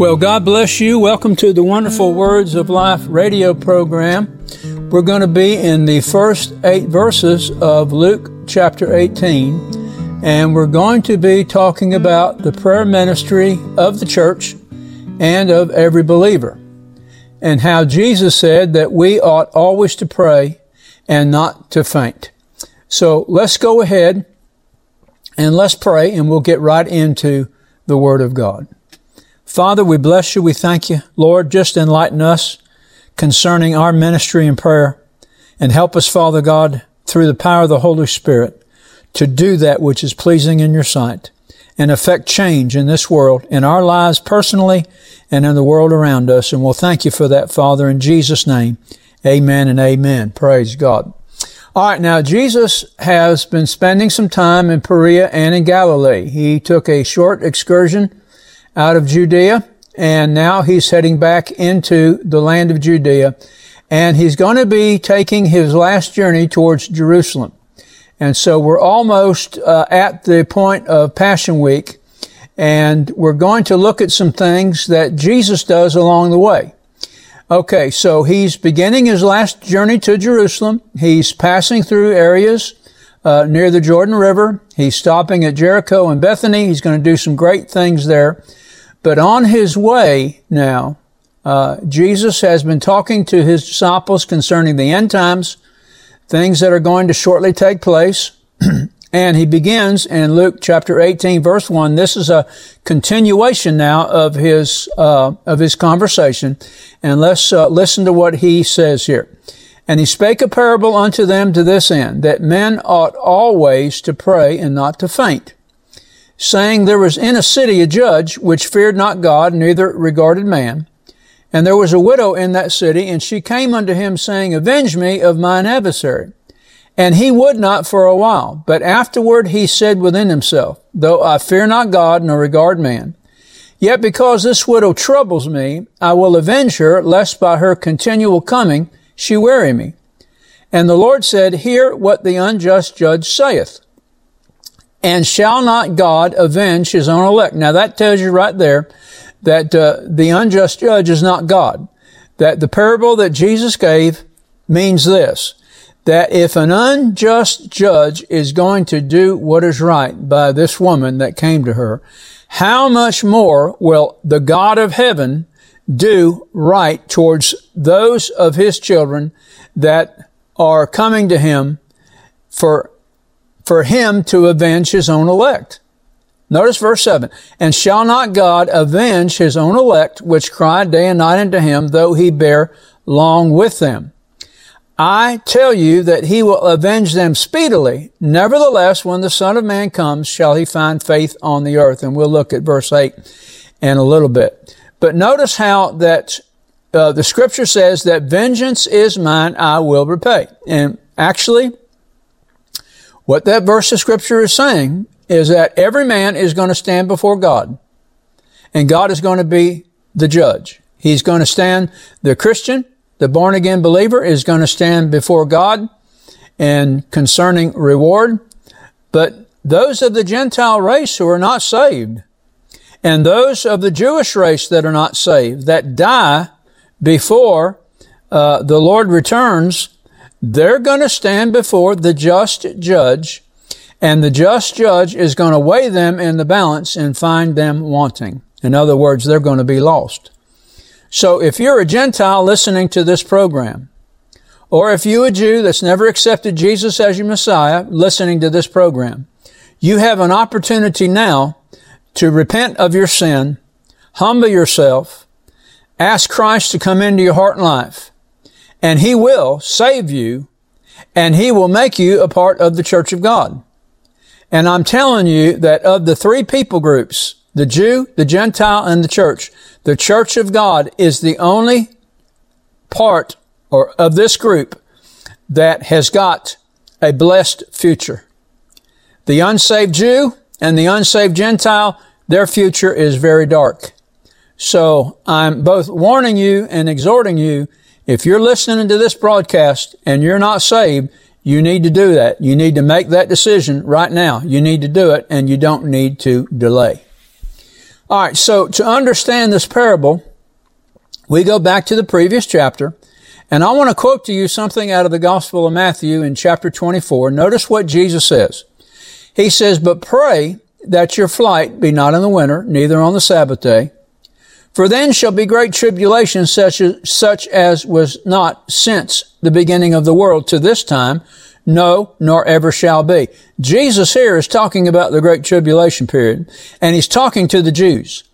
Well, God bless you. Welcome to the Wonderful Words of Life radio program. We're going to be in the first eight verses of Luke chapter 18, and we're going to be talking about the prayer ministry of the church and of every believer, and how Jesus said that we ought always to pray and not to faint. So let's go ahead and let's pray, and we'll get right into the Word of God. Father, we bless you. We thank you. Lord, just enlighten us concerning our ministry and prayer and help us, Father God, through the power of the Holy Spirit to do that which is pleasing in your sight and affect change in this world, in our lives personally and in the world around us. And we'll thank you for that, Father, in Jesus' name. Amen and amen. Praise God. All right, now Jesus has been spending some time in Perea and in Galilee. He took a short excursion out of Judea, and now he's heading back into the land of Judea, and he's going to be taking his last journey towards Jerusalem. And so we're almost uh, at the point of Passion Week, and we're going to look at some things that Jesus does along the way. Okay, so he's beginning his last journey to Jerusalem. He's passing through areas uh, near the Jordan River. He's stopping at Jericho and Bethany. He's going to do some great things there. But on his way now, uh, Jesus has been talking to his disciples concerning the end times, things that are going to shortly take place. and he begins in Luke chapter 18 verse 1. This is a continuation now of his, uh, of his conversation. And let's uh, listen to what he says here. And he spake a parable unto them to this end, that men ought always to pray and not to faint saying there was in a city a judge which feared not God, neither regarded man. And there was a widow in that city, and she came unto him saying, Avenge me of mine adversary. And he would not for a while, but afterward he said within himself, Though I fear not God nor regard man, yet because this widow troubles me, I will avenge her, lest by her continual coming she weary me. And the Lord said, Hear what the unjust judge saith. And shall not God avenge his own elect? Now that tells you right there that uh, the unjust judge is not God. That the parable that Jesus gave means this, that if an unjust judge is going to do what is right by this woman that came to her, how much more will the God of heaven do right towards those of his children that are coming to him for for him to avenge his own elect. Notice verse 7. And shall not God avenge his own elect, which cry day and night unto him, though he bear long with them? I tell you that he will avenge them speedily. Nevertheless, when the Son of Man comes, shall he find faith on the earth. And we'll look at verse 8 in a little bit. But notice how that uh, the scripture says that vengeance is mine, I will repay. And actually, what that verse of scripture is saying is that every man is going to stand before God and God is going to be the judge. He's going to stand, the Christian, the born again believer is going to stand before God and concerning reward. But those of the Gentile race who are not saved and those of the Jewish race that are not saved, that die before uh, the Lord returns, they're going to stand before the just judge, and the just judge is going to weigh them in the balance and find them wanting. In other words, they're going to be lost. So if you're a Gentile listening to this program, or if you're a Jew that's never accepted Jesus as your Messiah listening to this program, you have an opportunity now to repent of your sin, humble yourself, ask Christ to come into your heart and life, and he will save you and he will make you a part of the church of God. And I'm telling you that of the three people groups, the Jew, the Gentile, and the church, the church of God is the only part or of this group that has got a blessed future. The unsaved Jew and the unsaved Gentile, their future is very dark. So I'm both warning you and exhorting you if you're listening to this broadcast and you're not saved, you need to do that. You need to make that decision right now. You need to do it and you don't need to delay. All right, so to understand this parable, we go back to the previous chapter, and I want to quote to you something out of the Gospel of Matthew in chapter 24. Notice what Jesus says. He says, But pray that your flight be not in the winter, neither on the Sabbath day. For then shall be great tribulation such as, such as was not since the beginning of the world to this time, no, nor ever shall be. Jesus here is talking about the great tribulation period, and he's talking to the Jews.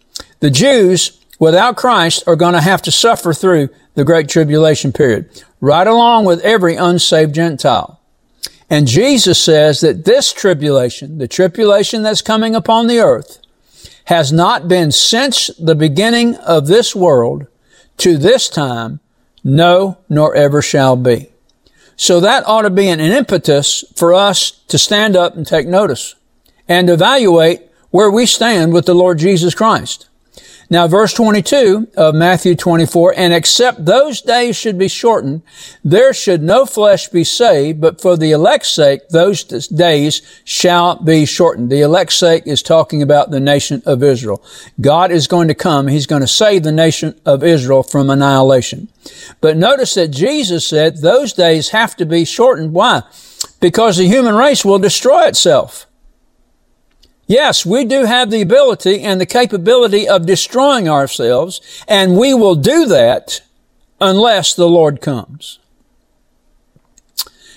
The Jews, without Christ, are going to have to suffer through the great tribulation period, right along with every unsaved Gentile. And Jesus says that this tribulation, the tribulation that's coming upon the earth, has not been since the beginning of this world to this time, no, nor ever shall be. So that ought to be an impetus for us to stand up and take notice and evaluate where we stand with the Lord Jesus Christ. Now, verse 22 of Matthew 24, and except those days should be shortened, there should no flesh be saved, but for the elect's sake, those days shall be shortened. The elect's sake is talking about the nation of Israel. God is going to come. He's going to save the nation of Israel from annihilation. But notice that Jesus said those days have to be shortened. Why? Because the human race will destroy itself. Yes, we do have the ability and the capability of destroying ourselves, and we will do that unless the Lord comes.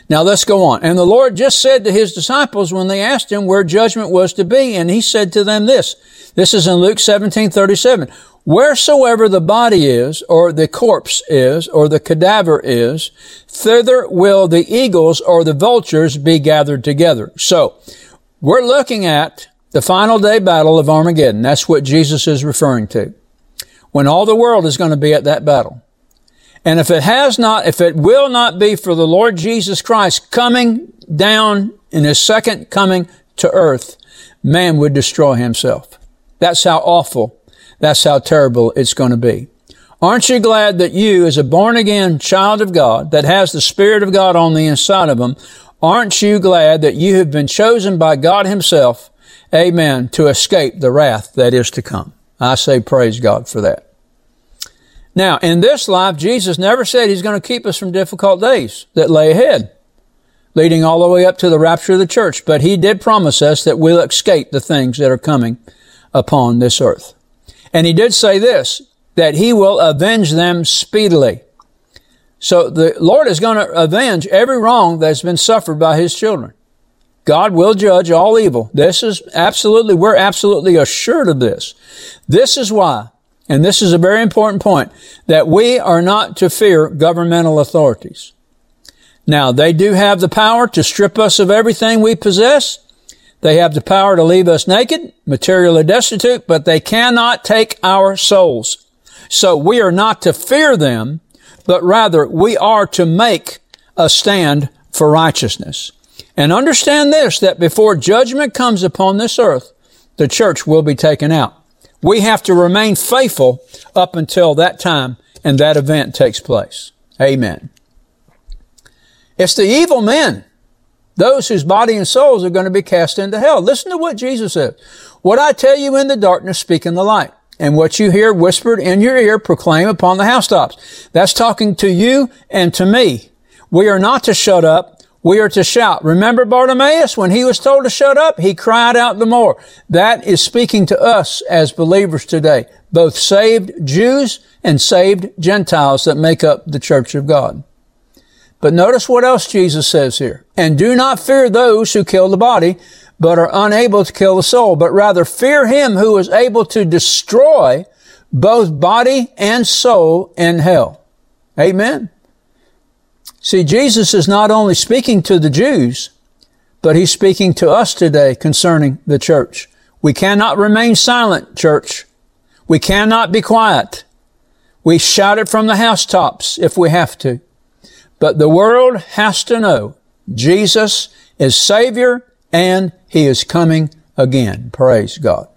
Now let's go on. And the Lord just said to his disciples when they asked him where judgment was to be, and he said to them this. This is in Luke 17, 37. Wheresoever the body is, or the corpse is, or the cadaver is, thither will the eagles or the vultures be gathered together. So, we're looking at the final day battle of Armageddon. That's what Jesus is referring to. When all the world is going to be at that battle. And if it has not, if it will not be for the Lord Jesus Christ coming down in his second coming to earth, man would destroy himself. That's how awful, that's how terrible it's going to be. Aren't you glad that you, as a born again child of God, that has the Spirit of God on the inside of him, aren't you glad that you have been chosen by God himself amen, to escape the wrath that is to come. I say praise God for that. Now, in this life, Jesus never said he's going to keep us from difficult days that lay ahead, leading all the way up to the rapture of the church. But he did promise us that we'll escape the things that are coming upon this earth. And he did say this, that he will avenge them speedily. So the Lord is going to avenge every wrong that's been suffered by his children. God will judge all evil. This is absolutely, we're absolutely assured of this. This is why, and this is a very important point, that we are not to fear governmental authorities. Now, they do have the power to strip us of everything we possess. They have the power to leave us naked, materially destitute, but they cannot take our souls. So we are not to fear them, but rather we are to make a stand for righteousness. And understand this, that before judgment comes upon this earth, the church will be taken out. We have to remain faithful up until that time and that event takes place. Amen. It's the evil men, those whose body and souls are going to be cast into hell. Listen to what Jesus said. What I tell you in the darkness, speak in the light. And what you hear whispered in your ear, proclaim upon the housetops. That's talking to you and to me. We are not to shut up we are to shout. Remember Bartimaeus? When he was told to shut up, he cried out the more. That is speaking to us as believers today, both saved Jews and saved Gentiles that make up the church of God. But notice what else Jesus says here. And do not fear those who kill the body, but are unable to kill the soul, but rather fear him who is able to destroy both body and soul in hell. Amen. See, Jesus is not only speaking to the Jews, but he's speaking to us today concerning the church. We cannot remain silent, church. We cannot be quiet. We shout it from the housetops if we have to. But the world has to know Jesus is Savior and He is coming again. Praise God.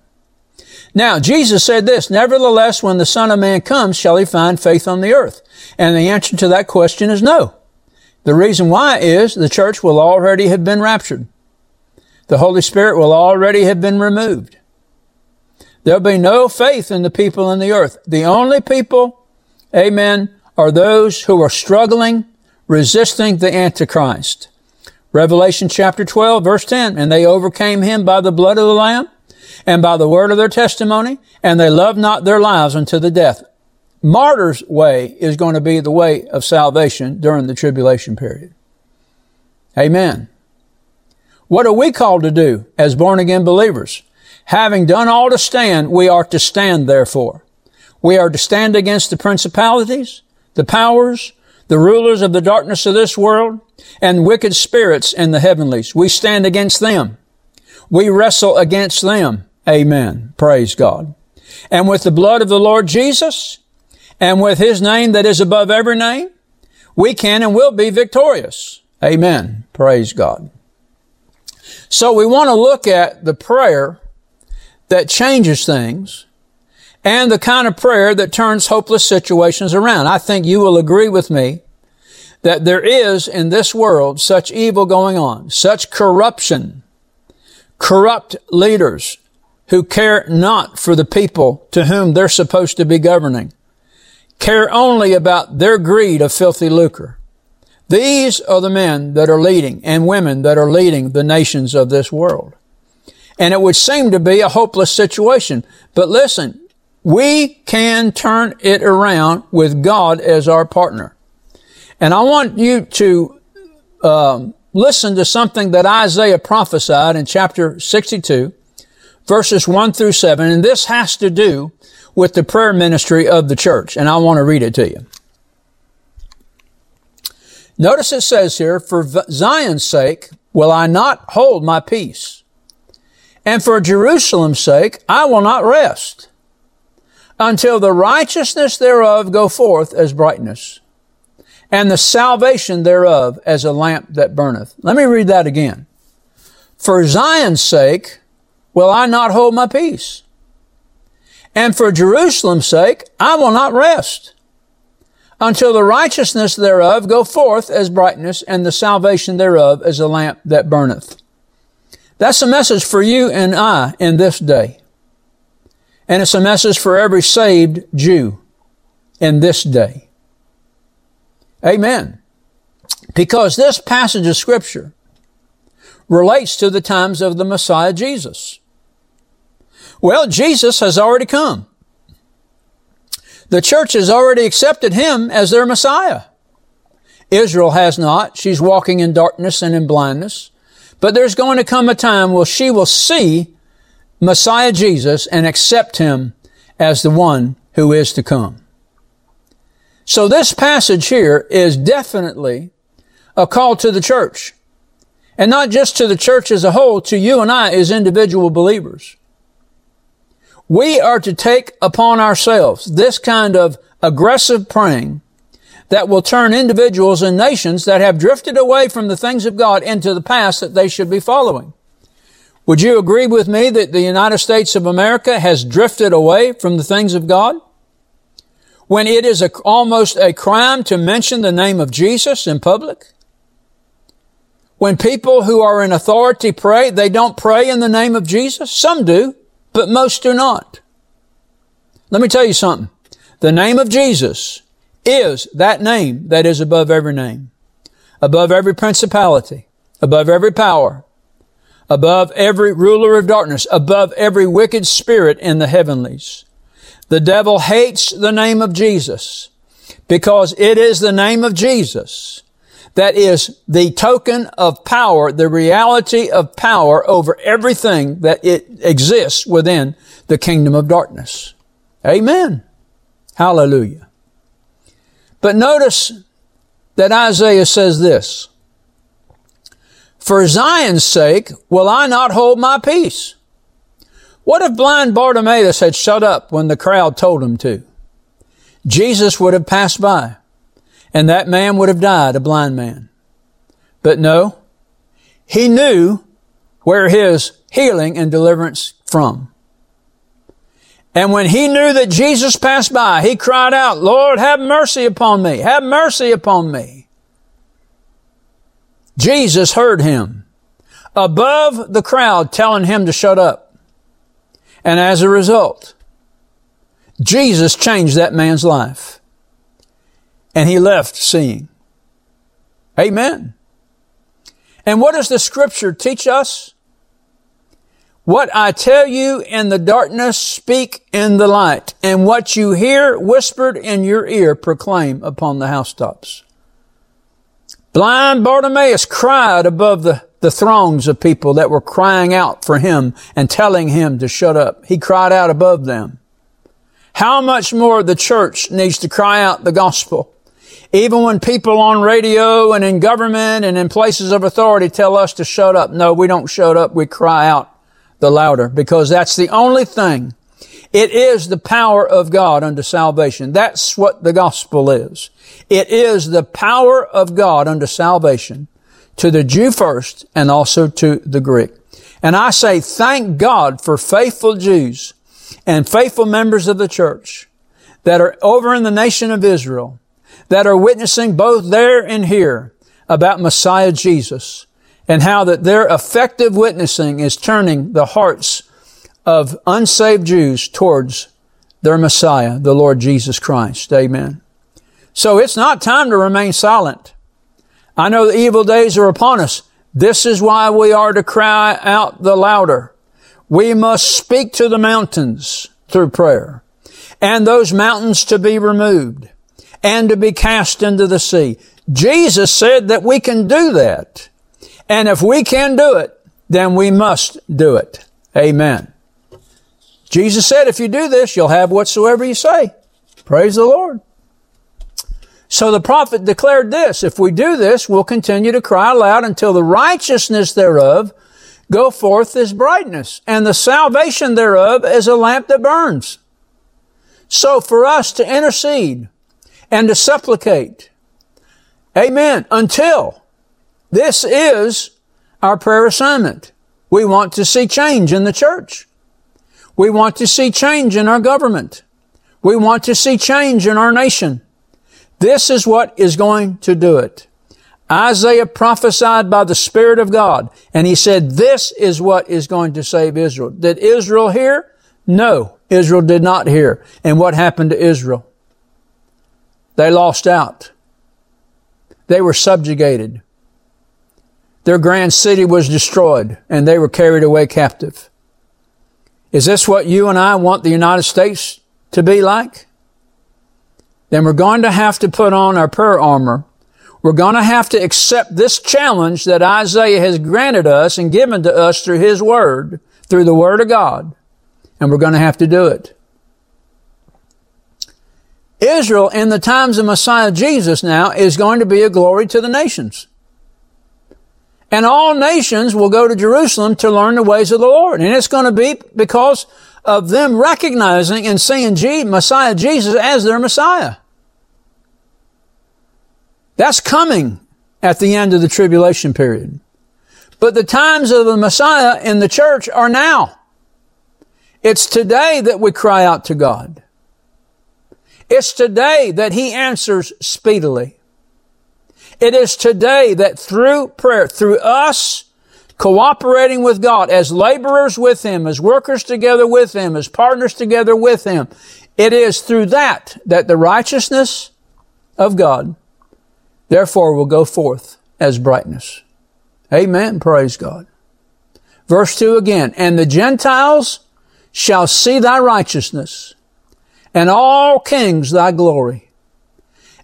Now, Jesus said this, Nevertheless, when the Son of Man comes, shall He find faith on the earth? And the answer to that question is no. The reason why is the church will already have been raptured. The Holy Spirit will already have been removed. There'll be no faith in the people in the earth. The only people, amen, are those who are struggling, resisting the Antichrist. Revelation chapter 12 verse 10, and they overcame him by the blood of the Lamb and by the word of their testimony, and they loved not their lives unto the death. Martyr's way is going to be the way of salvation during the tribulation period. Amen. What are we called to do as born again believers? Having done all to stand, we are to stand therefore. We are to stand against the principalities, the powers, the rulers of the darkness of this world, and wicked spirits in the heavenlies. We stand against them. We wrestle against them. Amen. Praise God. And with the blood of the Lord Jesus, and with His name that is above every name, we can and will be victorious. Amen. Praise God. So we want to look at the prayer that changes things and the kind of prayer that turns hopeless situations around. I think you will agree with me that there is in this world such evil going on, such corruption, corrupt leaders who care not for the people to whom they're supposed to be governing, care only about their greed of filthy lucre. These are the men that are leading and women that are leading the nations of this world. And it would seem to be a hopeless situation. But listen, we can turn it around with God as our partner. And I want you to um, listen to something that Isaiah prophesied in chapter 62, verses 1 through 7. And this has to do with the prayer ministry of the church. And I want to read it to you. Notice it says here, for Zion's sake will I not hold my peace. And for Jerusalem's sake I will not rest until the righteousness thereof go forth as brightness and the salvation thereof as a lamp that burneth. Let me read that again. For Zion's sake will I not hold my peace. And for Jerusalem's sake I will not rest until the righteousness thereof go forth as brightness and the salvation thereof as a lamp that burneth. That's a message for you and I in this day. And it's a message for every saved Jew in this day. Amen. Because this passage of scripture relates to the times of the Messiah Jesus. Well, Jesus has already come. The church has already accepted him as their Messiah. Israel has not. She's walking in darkness and in blindness. But there's going to come a time where she will see Messiah Jesus and accept him as the one who is to come. So this passage here is definitely a call to the church. And not just to the church as a whole, to you and I as individual believers. We are to take upon ourselves this kind of aggressive praying that will turn individuals and nations that have drifted away from the things of God into the path that they should be following. Would you agree with me that the United States of America has drifted away from the things of God? when it is a, almost a crime to mention the name of Jesus in public? When people who are in authority pray, they don't pray in the name of Jesus? Some do, but most do not. Let me tell you something. The name of Jesus is that name that is above every name, above every principality, above every power, above every ruler of darkness, above every wicked spirit in the heavenlies. The devil hates the name of Jesus because it is the name of Jesus that is the token of power, the reality of power over everything that it exists within the kingdom of darkness. Amen. Hallelujah. But notice that Isaiah says this, For Zion's sake will I not hold my peace. What if blind Bartimaeus had shut up when the crowd told him to? Jesus would have passed by and that man would have died a blind man. But no, he knew where his healing and deliverance from. And when he knew that Jesus passed by, he cried out, Lord, have mercy upon me. Have mercy upon me. Jesus heard him above the crowd telling him to shut up And as a result, Jesus changed that man's life. And he left seeing. Amen. And what does the scripture teach us? What I tell you in the darkness, speak in the light, and what you hear whispered in your ear, proclaim upon the housetops. Blind Bartimaeus cried above the, the throngs of people that were crying out for him and telling him to shut up. He cried out above them. How much more the church needs to cry out the gospel. Even when people on radio and in government and in places of authority tell us to shut up. No, we don't shut up. We cry out the louder because that's the only thing. It is the power of God unto salvation. That's what the gospel is. It is the power of God unto salvation to the Jew first and also to the Greek. And I say thank God for faithful Jews and faithful members of the church that are over in the nation of Israel that are witnessing both there and here about Messiah Jesus and how that their effective witnessing is turning the hearts of unsaved Jews towards their Messiah, the Lord Jesus Christ. Amen. So it's not time to remain silent. I know the evil days are upon us. This is why we are to cry out the louder. We must speak to the mountains through prayer and those mountains to be removed and to be cast into the sea. Jesus said that we can do that. And if we can do it, then we must do it. Amen. Jesus said, if you do this, you'll have whatsoever you say. Praise the Lord. So the prophet declared this, if we do this, we'll continue to cry aloud until the righteousness thereof go forth as brightness, and the salvation thereof as a lamp that burns. So for us to intercede and to supplicate, amen, until this is our prayer assignment. We want to see change in the church. We want to see change in our government. We want to see change in our nation. This is what is going to do it. Isaiah prophesied by the Spirit of God, and he said, this is what is going to save Israel. Did Israel hear? No, Israel did not hear. And what happened to Israel? They lost out. They were subjugated. Their grand city was destroyed and they were carried away captive. Is this what you and I want the United States to be like? Then we're going to have to put on our prayer armor. We're going to have to accept this challenge that Isaiah has granted us and given to us through his word, through the word of God. And we're going to have to do it. Israel in the times of Messiah Jesus now is going to be a glory to the nations. And all nations will go to Jerusalem to learn the ways of the Lord. And it's going to be because of them recognizing and seeing Messiah Jesus as their Messiah. That's coming at the end of the tribulation period. But the times of the Messiah in the church are now. It's today that we cry out to God. It's today that He answers speedily. It is today that through prayer, through us cooperating with God as laborers with Him, as workers together with Him, as partners together with Him, it is through that that the righteousness of God therefore will go forth as brightness. Amen. Praise God. Verse 2 again. And the Gentiles shall see thy righteousness, and all kings thy glory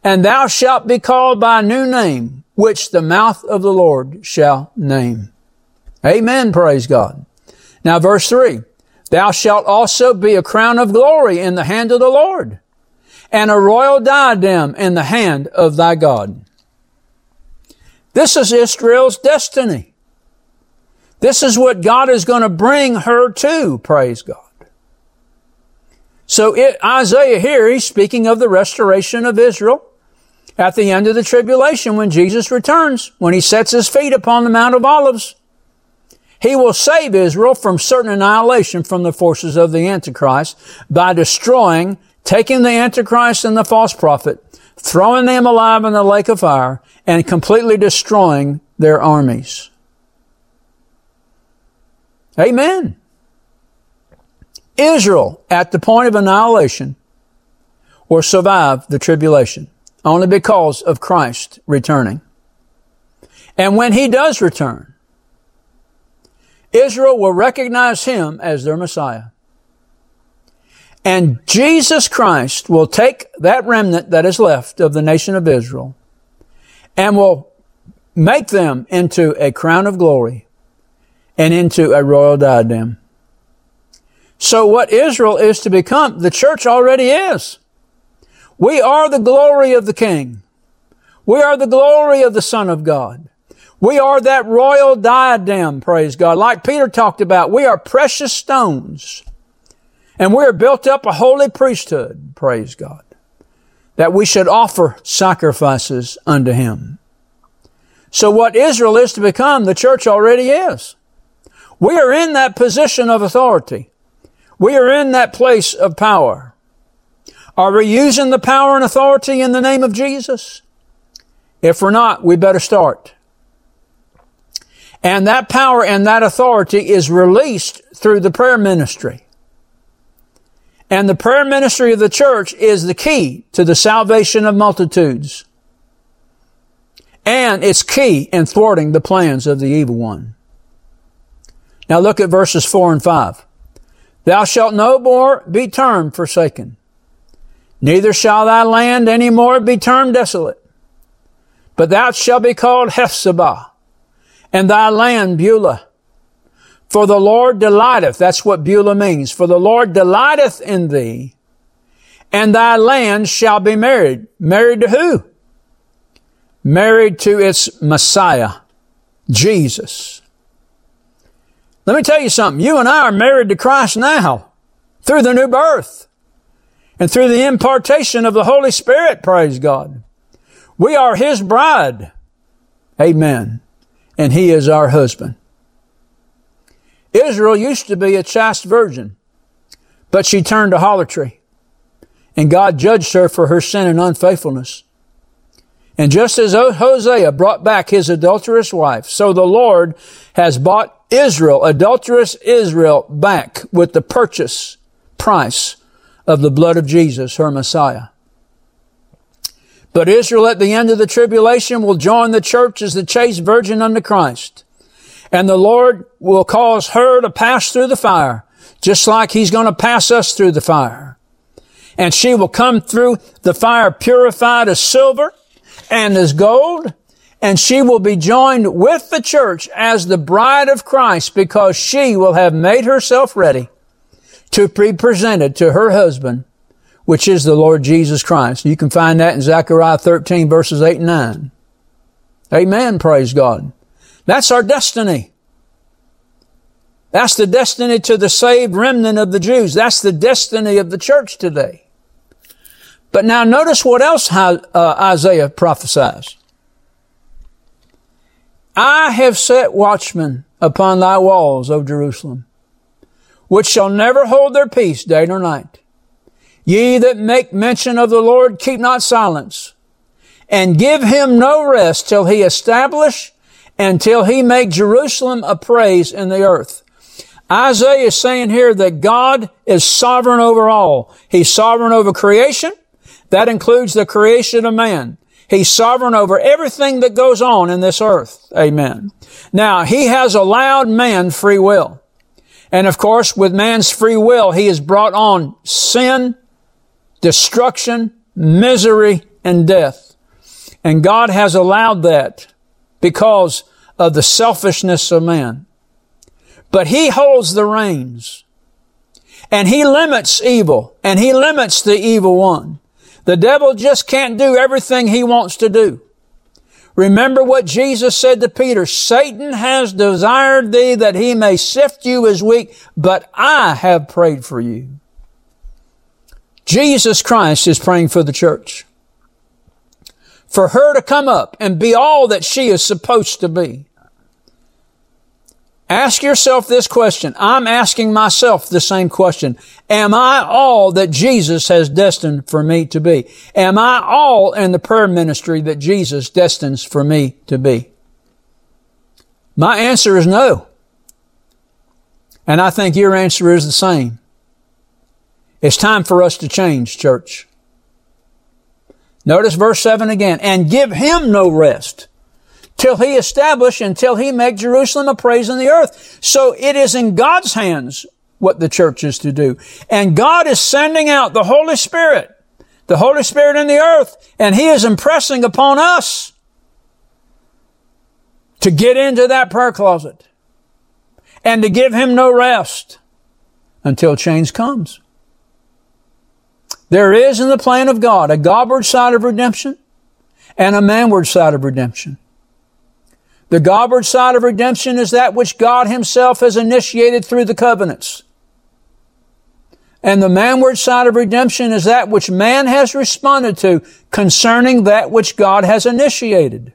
and thou shalt be called by a new name, which the mouth of the Lord shall name. Amen. Praise God. Now verse three, thou shalt also be a crown of glory in the hand of the Lord and a royal diadem in the hand of thy God. This is Israel's destiny. This is what God is going to bring her to, praise God. So it, Isaiah here, he's speaking of the restoration of Israel at the end of the tribulation when Jesus returns, when he sets his feet upon the Mount of Olives. He will save Israel from certain annihilation from the forces of the Antichrist by destroying, taking the Antichrist and the false prophet, throwing them alive in the lake of fire, and completely destroying their armies. Amen. Israel at the point of annihilation or survive the tribulation only because of Christ returning. And when he does return, Israel will recognize him as their Messiah. And Jesus Christ will take that remnant that is left of the nation of Israel and will make them into a crown of glory and into a royal diadem. So what Israel is to become, the church already is. We are the glory of the King. We are the glory of the Son of God. We are that royal diadem, praise God. Like Peter talked about, we are precious stones. And we are built up a holy priesthood, praise God, that we should offer sacrifices unto Him. So what Israel is to become, the church already is. We are in that position of authority. We are in that place of power. Are we using the power and authority in the name of Jesus? If we're not, we better start. And that power and that authority is released through the prayer ministry. And the prayer ministry of the church is the key to the salvation of multitudes. And it's key in thwarting the plans of the evil one. Now look at verses four and five. Thou shalt no more be termed forsaken Neither shall thy land any more be termed desolate, but thou shalt be called Hephzibah, and thy land Beulah. For the Lord delighteth, that's what Beulah means, for the Lord delighteth in thee, and thy land shall be married. Married to who? Married to its Messiah, Jesus. Let me tell you something. You and I are married to Christ now through the new birth and through the impartation of the Holy Spirit, praise God. We are His bride. Amen. And He is our husband. Israel used to be a chaste virgin, but she turned to harlotry. And God judged her for her sin and unfaithfulness. And just as Hosea brought back his adulterous wife, so the Lord has bought Israel, adulterous Israel, back with the purchase price of the blood of Jesus, her Messiah. But Israel at the end of the tribulation will join the church as the chaste virgin unto Christ. And the Lord will cause her to pass through the fire, just like He's going to pass us through the fire. And she will come through the fire purified as silver and as gold. And she will be joined with the church as the bride of Christ because she will have made herself ready to be presented to her husband, which is the Lord Jesus Christ. You can find that in Zechariah 13 verses 8 and 9. Amen. Praise God. That's our destiny. That's the destiny to the saved remnant of the Jews. That's the destiny of the church today. But now notice what else uh, Isaiah prophesies. I have set watchmen upon thy walls, O Jerusalem which shall never hold their peace day nor night. Ye that make mention of the Lord, keep not silence, and give him no rest till he establish and till he make Jerusalem a praise in the earth. Isaiah is saying here that God is sovereign over all. He's sovereign over creation. That includes the creation of man. He's sovereign over everything that goes on in this earth. Amen. Now, he has allowed man free will. And of course, with man's free will, he has brought on sin, destruction, misery, and death. And God has allowed that because of the selfishness of man. But he holds the reins. And he limits evil. And he limits the evil one. The devil just can't do everything he wants to do. Remember what Jesus said to Peter, Satan has desired thee that he may sift you as wheat, but I have prayed for you. Jesus Christ is praying for the church. For her to come up and be all that she is supposed to be. Ask yourself this question. I'm asking myself the same question. Am I all that Jesus has destined for me to be? Am I all in the prayer ministry that Jesus destines for me to be? My answer is no. And I think your answer is the same. It's time for us to change, church. Notice verse 7 again. And give him no rest till he establish until he make Jerusalem a praise in the earth. So it is in God's hands what the church is to do. And God is sending out the Holy Spirit, the Holy Spirit in the earth, and he is impressing upon us to get into that prayer closet and to give him no rest until change comes. There is in the plan of God a Godward side of redemption and a manward side of redemption. The Godward side of redemption is that which God Himself has initiated through the covenants. And the manward side of redemption is that which man has responded to concerning that which God has initiated.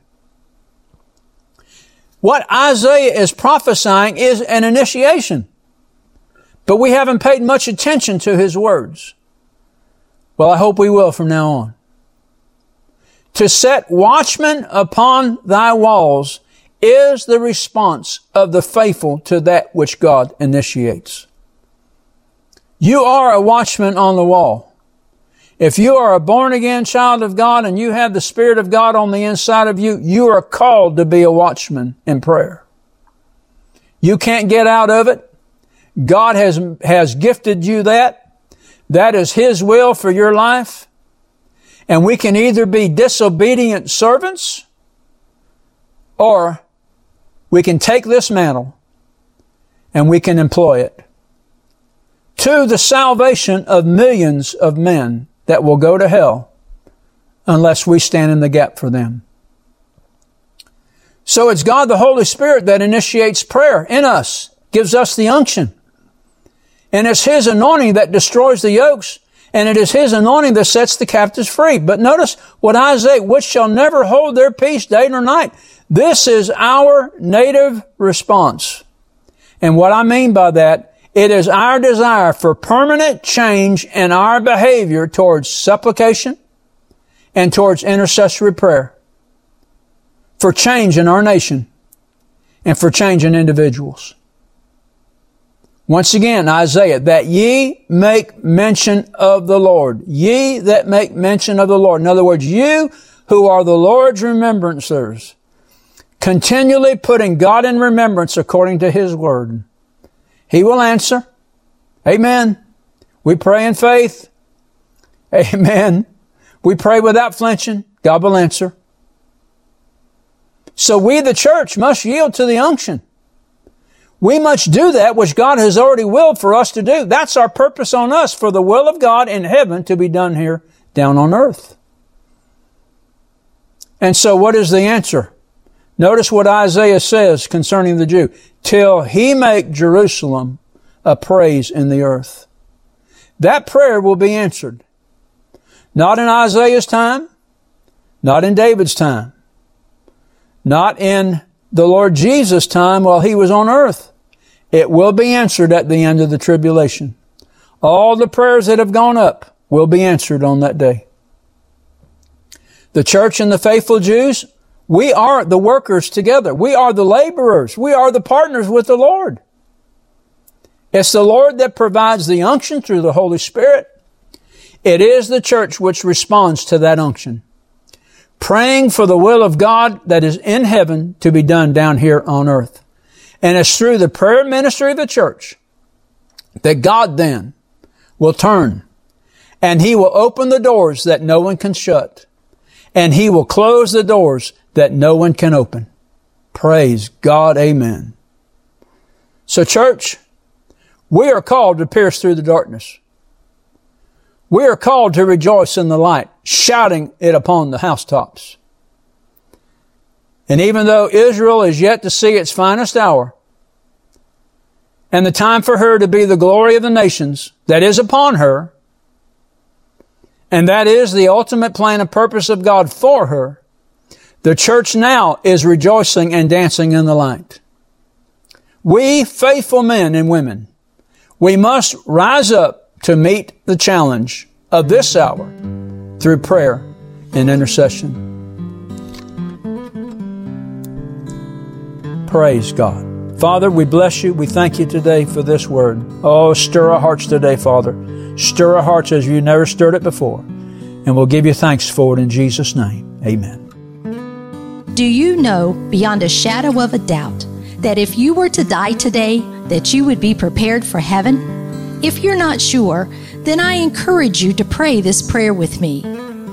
What Isaiah is prophesying is an initiation. But we haven't paid much attention to his words. Well, I hope we will from now on. To set watchmen upon thy walls is the response of the faithful to that which God initiates. You are a watchman on the wall. If you are a born again child of God and you have the Spirit of God on the inside of you, you are called to be a watchman in prayer. You can't get out of it. God has, has gifted you that. That is His will for your life. And we can either be disobedient servants or we can take this mantle and we can employ it to the salvation of millions of men that will go to hell unless we stand in the gap for them. So it's God the Holy Spirit that initiates prayer in us, gives us the unction. And it's His anointing that destroys the yokes, and it is His anointing that sets the captives free. But notice what Isaiah, which shall never hold their peace day nor night. This is our native response. And what I mean by that, it is our desire for permanent change in our behavior towards supplication and towards intercessory prayer. For change in our nation and for change in individuals. Once again, Isaiah, that ye make mention of the Lord. Ye that make mention of the Lord. In other words, you who are the Lord's remembrancers continually putting God in remembrance according to His Word. He will answer. Amen. We pray in faith. Amen. We pray without flinching. God will answer. So we, the church, must yield to the unction. We must do that which God has already willed for us to do. That's our purpose on us for the will of God in heaven to be done here down on earth. And so what is the answer? Notice what Isaiah says concerning the Jew. Till he make Jerusalem a praise in the earth. That prayer will be answered. Not in Isaiah's time, not in David's time, not in the Lord Jesus' time while he was on earth. It will be answered at the end of the tribulation. All the prayers that have gone up will be answered on that day. The church and the faithful Jews we are the workers together. We are the laborers. We are the partners with the Lord. It's the Lord that provides the unction through the Holy Spirit. It is the church which responds to that unction. Praying for the will of God that is in heaven to be done down here on earth. And it's through the prayer ministry of the church that God then will turn and He will open the doors that no one can shut and He will close the doors that no one can open. Praise God. Amen. So church, we are called to pierce through the darkness. We are called to rejoice in the light, shouting it upon the housetops. And even though Israel is yet to see its finest hour, and the time for her to be the glory of the nations that is upon her, and that is the ultimate plan and purpose of God for her, the church now is rejoicing and dancing in the light. We faithful men and women, we must rise up to meet the challenge of this hour through prayer and intercession. Praise God. Father, we bless you. We thank you today for this word. Oh, stir our hearts today, Father. Stir our hearts as you never stirred it before. And we'll give you thanks for it in Jesus' name. Amen. Do you know beyond a shadow of a doubt that if you were to die today, that you would be prepared for heaven? If you're not sure, then I encourage you to pray this prayer with me.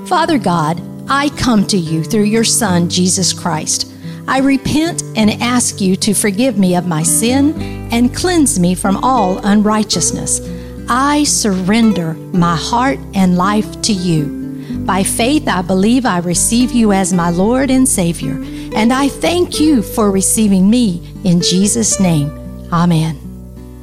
Father God, I come to you through your Son, Jesus Christ. I repent and ask you to forgive me of my sin and cleanse me from all unrighteousness. I surrender my heart and life to you. By faith, I believe I receive you as my Lord and Savior, and I thank you for receiving me in Jesus' name. Amen.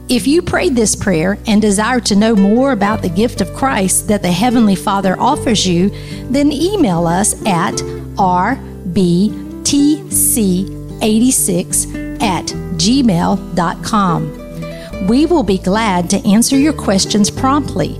If you prayed this prayer and desire to know more about the gift of Christ that the Heavenly Father offers you, then email us at rbtc86 at gmail.com. We will be glad to answer your questions promptly